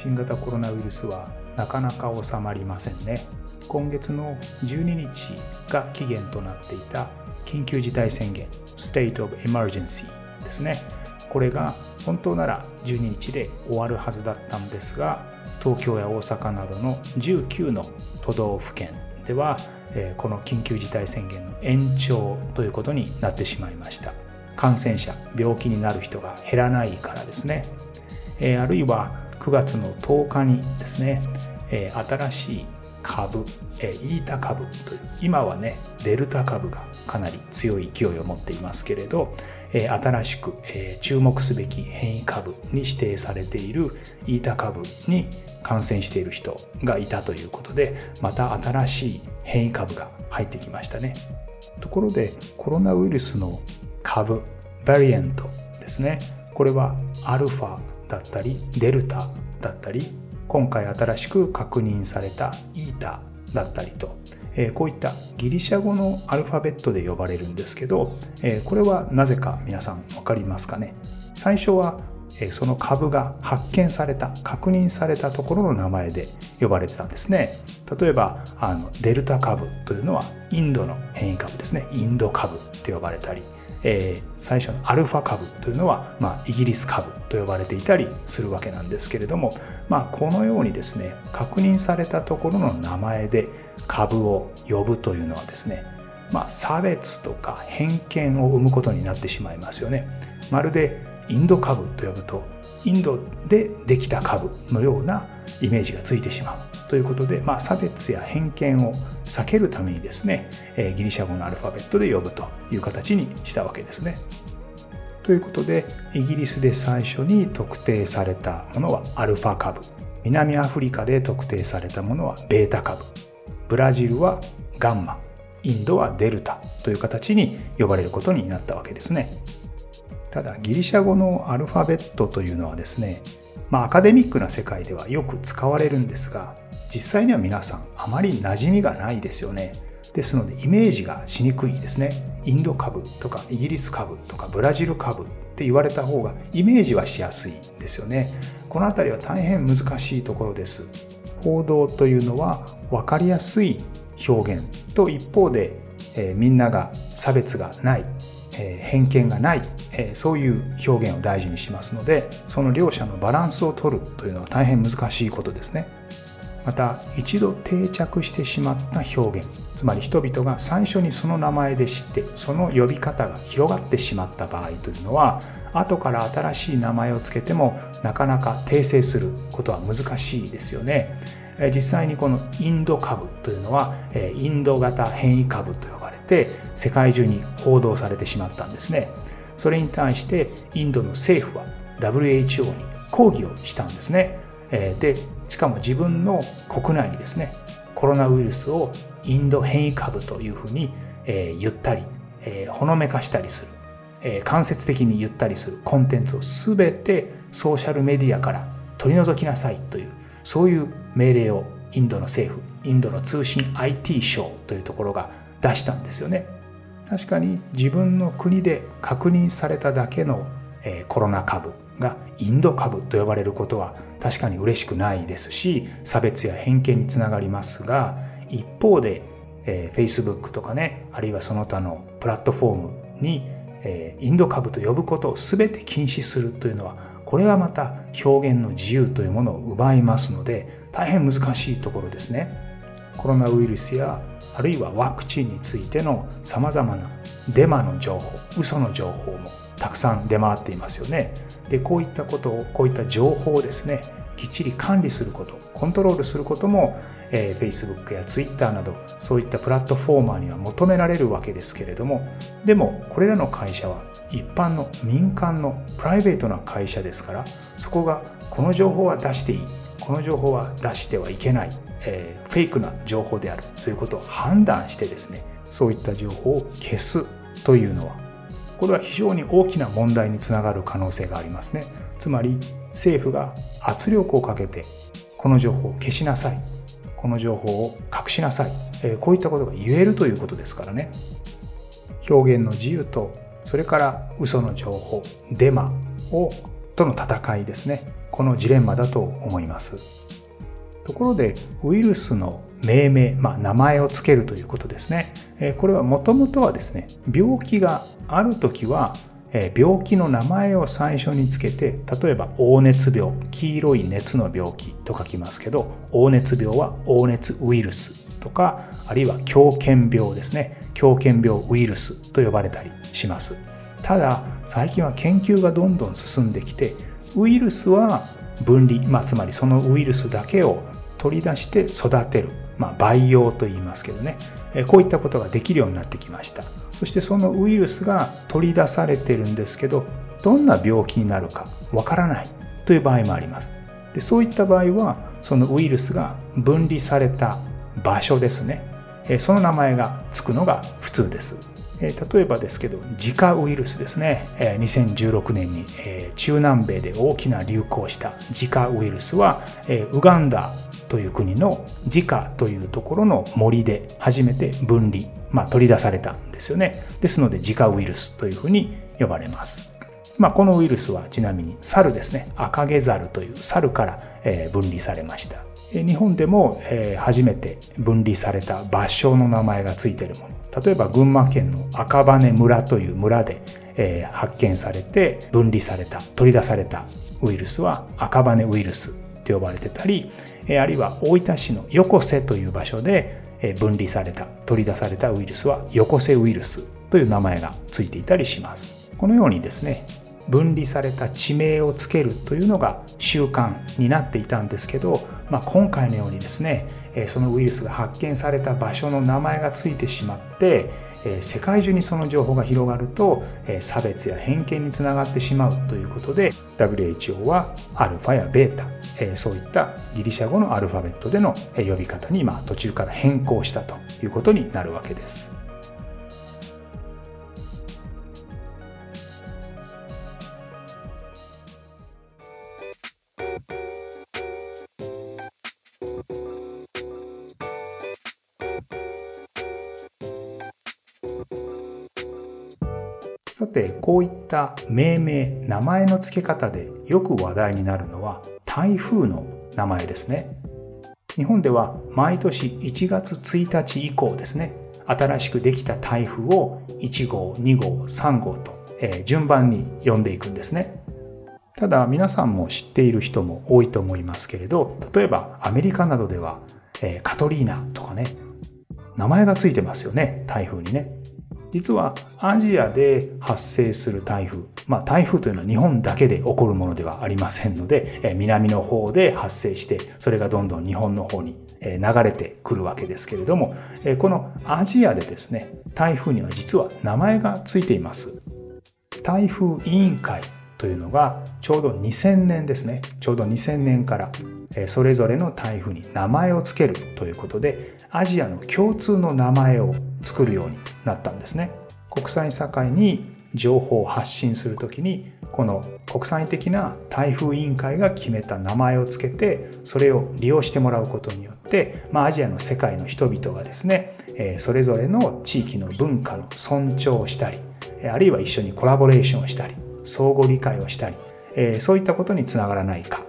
新型コロナウイルスはなかなか収まりませんね。今月の12日が期限となっていた緊急事態宣言 State of Emergency ですね。これが本当なら12日で終わるはずだったんですが東京や大阪などの19の都道府県ではこの緊急事態宣言の延長ということになってしまいました。感染者病気になる人が減らないからですね。あるいは9月の10日にですね、え新しい株、えイータ株という今はねデルタ株がかなり強い勢いを持っていますけれど、え新しく、え注目すべき変異株に指定されているイータ株に感染している人がいたということでまた新しい変異株が入ってきましたね。ところでコロナウイルスの株バリエントですね。これはアルファだったりデルタだったり今回新しく確認されたイータだったりと、えこういったギリシャ語のアルファベットで呼ばれるんですけど、えこれはなぜか皆さん分かりますかね？最初はその株が発見された確認されたところの名前で呼ばれてたんですね。例えばあのデルタ株というのはインドの変異株ですね。インド株って呼ばれたりえー、最初のアルファ株というのは、まあ、イギリス株と呼ばれていたりするわけなんですけれども、まあ、このようにですね確認されたところの名前で株を呼ぶというのはですね、まあ、差別とか偏見を生むことになってしまいますよね。まるでインド株と呼ぶとインドでできた株のようなイメージがついてしまうということで、まあ、差別や偏見を避けるためにですね、えギリシャ語のアルファベットで呼ぶという形にしたわけですね。ということでイギリスで最初に特定されたものはアルファ株南アフリカで特定されたものはベータ株ブラジルはガンマインドはデルタという形に呼ばれることになったわけですね。ただギリシャ語のアルファベットというのはですねまあアカデミックな世界ではよく使われるんですが実際には皆さんあまり馴染みがないですよね。ですのでイメージがしにくいんですね。インド株とかイギリス株とかブラジル株って言われた方がイメージはしやすいんですよね。この辺りは大変難しいところです。報道というのは分かりやすい表現と一方で、えー、みんなが差別がない、え、偏見がない、え、そういう表現を大事にしますのでその両者のバランスを取るというのは大変難しいことですねまた一度定着してしまった表現つまり人々が最初にその名前で知ってその呼び方が広がってしまった場合というのは後から新しい名前を付けてもなかなか訂正することは難しいですよね。実際にこのインド株というのはインド型変異株と呼ばれて世界中に報道されてしまったんですね。それに対してインドの政府は WHO に抗議をしたんですね。でしかも自分の国内にですねコロナウイルスをインド変異株というふうに、言ったり、ほのめかしたりする、え、間接的に言ったりするコンテンツを全てソーシャルメディアから取り除きなさいというそういう命令をインドの政府インドの通信 IT 省というところが出したんですよね確かに自分の国で確認されただけの、え、コロナ株がインド株と呼ばれることは確かに嬉しくないですし差別や偏見につながりますが一方で、えー、Facebook とかねあるいはその他のプラットフォームに、えー、インド株と呼ぶことを全て禁止するというのはこれはまた表現の自由というものを奪いますので大変難しいところですね。コロナウイルスやあるいはワクチンについてのさまざまなデマの情報嘘の情報もたくさん出回っていますよね。でこういったことをこういった情報をですねきっちり管理することコントロールすることも、えー、Facebook や Twitter などそういったプラットフォーマーには求められるわけですけれどもでもこれらの会社は一般の民間のプライベートな会社ですからそこがこの情報は出していいこの情報は出してはいけない、えー、フェイクな情報であるということを判断してですねそういった情報を消すというのはこれは非常に大きな問題につながる可能性がありますね。つまり政府が圧力をかけてこの情報を消しなさい。この情報を隠しなさい、えー、こういったことが言えるということですからね。表現の自由とそれから嘘の情報デマをとの戦いですね。このジレンマだと思います。ところでウイルスの命名、まあ、名前を付けるということですね。これはもともとはですね病気がある時は病気の名前を最初につけて例えば黄熱病黄色い熱の病気と書きますけど黄熱病は黄熱ウイルスとかあるいは狂犬病ですね。狂犬病ウイルスと呼ばれたりします。ただ最近は研究がどんどん進んできてウイルスは分離、まあ、つまりそのウイルスだけを取り出して育てる、まあ、培養と言いますけどね。こういったことができるようになってきました。そしてそのウイルスが取り出されてるんですけどどんな病気になるかわからないという場合もあります。でそういった場合はそのウイルスが分離された場所ですね。その名前がつくのが普通です。例えばですけどジカウイルスですね。2016年に中南米で大きな流行したジカウイルスはウガンダという国のジカというところの森で初めて分離、まあ、取り出されたんですよね。ですのでジカウイルスというふうに呼ばれます。まあ、このウイルスはちなみに猿ですね。赤毛猿という猿から分離されました。日本でも初めて分離された場所の名前がついているもの。例えば群馬県の赤羽村という村で発見されて分離された取り出されたウイルスは赤羽ウイルスと呼ばれてたりあるいは大分市の横瀬という場所で分離された取り出されたウイルスは横瀬ウイルスという名前がついていたりします。このようにですね分離された地名をつけるというのが習慣になっていたんですけど、まあ、今回のようにですねそのウイルスが発見された場所の名前がついてしまって世界中にその情報が広がると差別や偏見につながってしまうということで WHO はアルファやベータえそういったギリシャ語のアルファベットでの呼び方に途中から変更したということになるわけです。さてこういった命名名前の付け方でよく話題になるのは台風の名前ですね。日本では毎年1月1日以降ですね新しくできた台風を1号2号3号と、えー、順番に呼んでいくんですね。ただ皆さんも知っている人も多いと思いますけれど例えばアメリカなどでは、えー、カトリーナとかね名前が付いてますよね台風にね。実はアジアで発生する台風、まあ、台風というのは日本だけで起こるものではありませんので南の方で発生してそれがどんどん日本の方に流れてくるわけですけれどもこのアジアでですね台風には実は名前がついています。台風委員会というのがちょうど2000年ですね。ちょうど2000年からそれぞれの台風に名前を付けるということでアジアの共通の名前を作るようになったんですね。国際社会に情報を発信するときにこの国際的な台風委員会が決めた名前を付けてそれを利用してもらうことによって、まあ、アジアの世界の人々がですねえそれぞれの地域の文化の尊重をしたりあるいは一緒にコラボレーションをしたり相互理解をしたりえそういったことにつながらないか。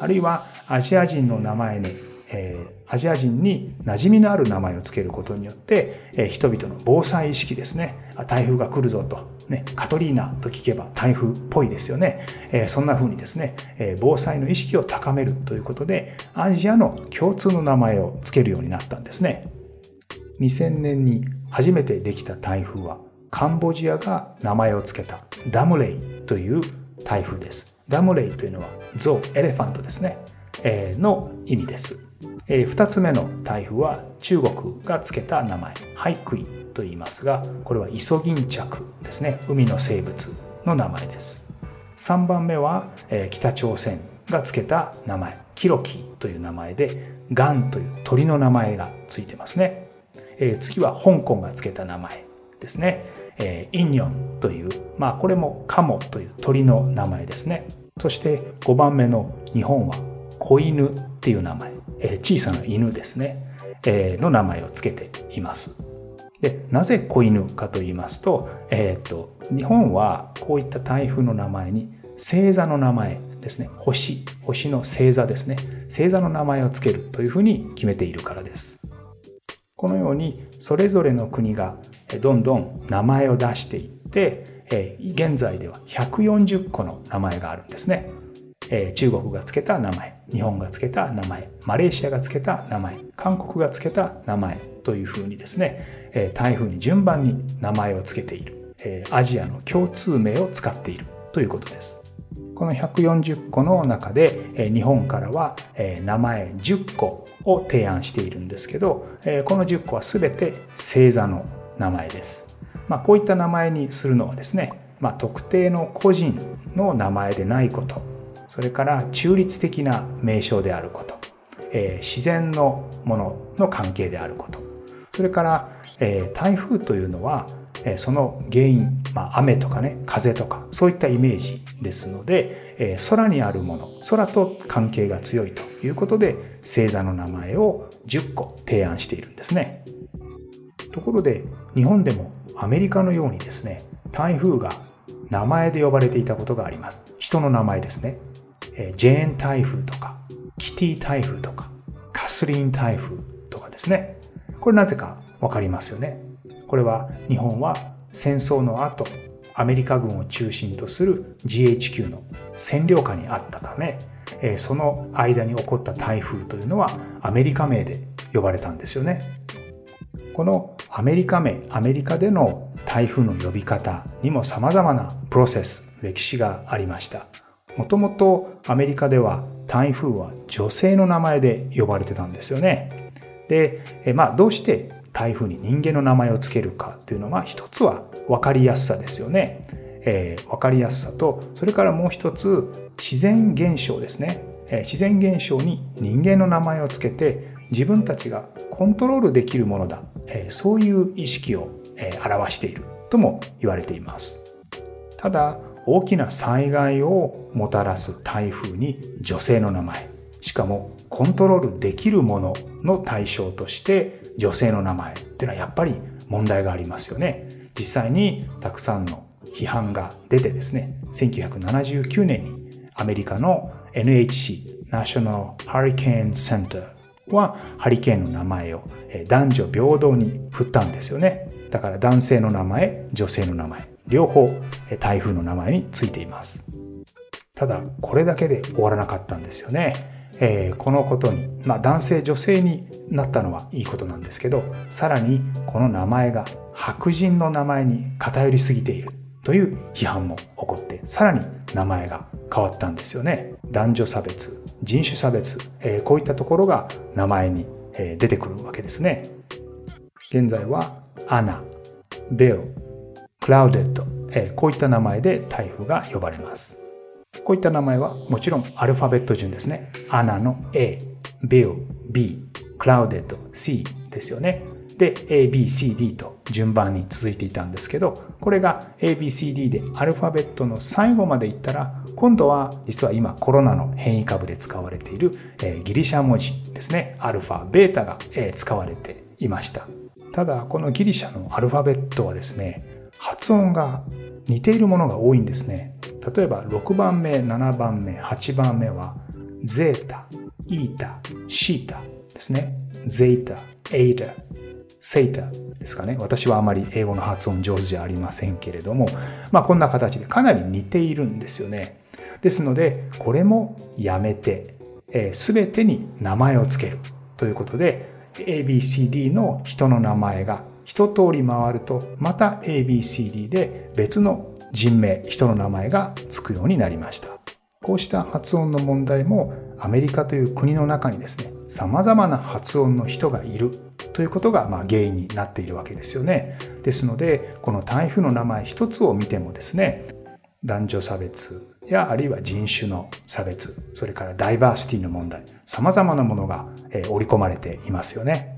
あるいはアジア人の名前にえー、アジア人に馴染みのある名前を付けることによって、えー、人々の防災意識ですね。台風が来るぞと、ね、カトリーナと聞けば台風っぽいですよね、えー、そんな風にですね、え、防災の意識を高めるということでアジアの共通の名前を付けるようになったんですね。2000年に初めてできた台風はカンボジアが名前を付けたダムレイという台風です。ダムレイというのはゾウエレファントですね、の意味です。えー、2つ目の台風は中国が付けた名前ハイクイと言いますがこれはイソギンチャクですね。海の生物の名前です。3番目は、えー、北朝鮮が付けた名前キロキという名前でガンという鳥の名前がついてますね、えー、次は香港が付けた名前ですね、えー、インニョンというまあこれもカモという鳥の名前ですね。そして5番目の日本は子犬っていう名前。え小さな犬ですね、えの名前を付けています。で、なぜ子犬かと言いますと、えっ、ー、と、日本はこういった台風の名前に星座の名前ですね、星、星の星座ですね、星座の名前を付けるというふうに決めているからです。このようにそれぞれの国がどんどん名前を出していって、現在では140個の名前があるんですね。えー、中国が付けた名前日本が付けた名前マレーシアが付けた名前韓国が付けた名前というふうにですね、えー、台風に順番に名前を付けている、えー、アジアの共通名を使っているということです。この140個の中で、え、日本からは、え、名前10個を提案しているんですけど、え、この10個は全て星座の名前です。まあ、こういった名前にするのはですね、まあ、特定の個人の名前でないことそれから中立的な名称であること、えー、自然のものの関係であること。それから、えー、台風というのは、えー、その原因、まあ、雨とかね風とかそういったイメージですので、えー、空にあるもの空と関係が強いということで星座の名前を10個提案しているんですね。ところで日本でもアメリカのようにですね台風が名前で呼ばれていたことがあります。人の名前ですね。ジェーン台風とか、キティ台風とか、カスリーン台風とかですね。これなぜかわかりますよね。これは日本は戦争の後、アメリカ軍を中心とする GHQ の占領下にあったため、その間に起こった台風というのはアメリカ名で呼ばれたんですよね。このアメリカ名、アメリカでの台風の呼び方にも様々なプロセス、歴史がありました。もともとアメリカでは台風は女性の名前で呼ばれてたんですよね。で、まあどうして台風に人間の名前を付けるかっていうのは一つは分かりやすさですよね。えー、分かりやすさとそれからもう一つ自然現象ですね、えー、自然現象に人間の名前を付けて自分たちがコントロールできるものだ、えー、そういう意識を、え表しているとも言われていますただ大きな災害をもたらす台風に女性の名前。しかもコントロールできるものの対象として女性の名前っていうのはやっぱり問題がありますよね。実際にたくさんの批判が出てですね1979年にアメリカの NHC ナショナルハリケーンセンターはハリケーンの名前を男女平等に振ったんですよね。だから男性の名前女性の名前。両方台風の名前についています。ただこれだけで終わらなかったんですよね。えー、このことに、まあ、男性女性になったのはいいことなんですけどさらにこの名前が白人の名前に偏りすぎているという批判も起こってさらに名前が変わったんですよね。男女差別人種差別、えー、こういったところが名前に、えー、出てくるわけですね。現在はアナベオクラウデッド、えー、こういった名前で台風が呼ばれます。こういった名前はもちろんアルファベット順ですね。アナの A、ベオ、B、クラウデッド、C ですよね。で、A, B, C, D と順番に続いていたんですけど、これが A, B, C, D でアルファベットの最後までいったら、今度は実は今コロナの変異株で使われているギリシャ文字ですね。アルファ、ベータが使われていました。ただ、このギリシャのアルファベットはですね、発音が似ているものが多いんですね。例えば6番目、7番目、8番目はゼータ、イータ、シータですね。ゼータ、エイタ、セイタですかね。私はあまり英語の発音上手じゃありませんけれども、まあこんな形でかなり似ているんですよね。ですので、これもやめて、す、え、べ、てに名前をつけるということで、ABCD の人の名前が一通り回ると、また ABCD で別の人名、人の名前がつくようになりました。こうした発音の問題もアメリカという国の中にですね、様々な発音の人がいるということがま原因になっているわけですよね。ですので、この台風の名前一つを見てもですね、男女差別やあるいは人種の差別、それからダイバーシティの問題、様々なものが織り込まれていますよね。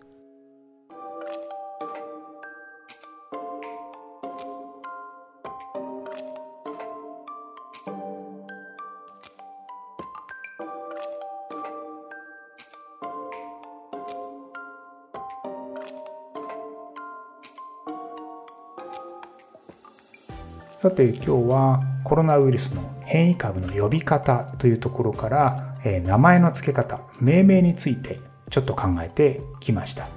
さて今日はコロナウイルスの変異株の呼び方というところから、えー、名前の付け方、命名についてちょっと考えてきました。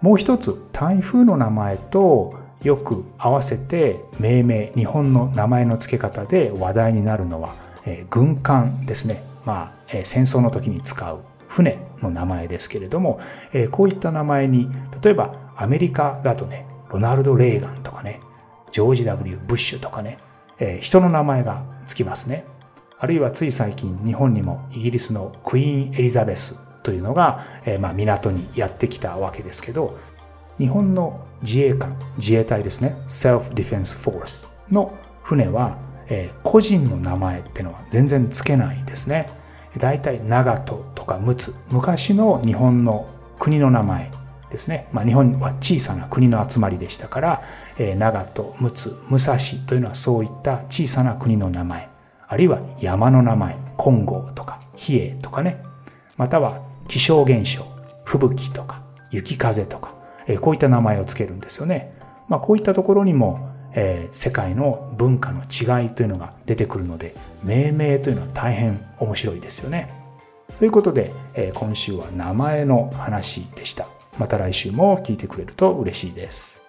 もう一つ、台風の名前とよく合わせて命名、日本の名前の付け方で話題になるのは、えー、軍艦ですね。まあ、えー、戦争の時に使う船の名前ですけれども、えー、こういった名前に、例えばアメリカだとね、ロナルド・レーガンとかね、ジョージ・ W・ ブッシュとかね、えー、人の名前がつきますね。あるいはつい最近日本にもイギリスのクイーン・エリザベスというのが、えー、まあ港にやってきたわけですけど、日本の自衛官、自衛隊ですね、Self Defense Force の船は、えー、個人の名前っていうのは全然つけないですね。大体長門とか陸奥、昔の日本の国の名前ですね。まあ、日本は小さな国の集まりでしたから、長門、陸奥、武蔵というのはそういった小さな国の名前、あるいは山の名前、金剛とか比叡とかね、または気象現象、吹雪とか雪風とか、こういった名前をつけるんですよね。まあ、こういったところにも、えー、世界の文化の違いというのが出てくるので、命名というのは大変面白いですよね。ということで、えー、今週は名前の話でした。また来週も聞いてくれると嬉しいです。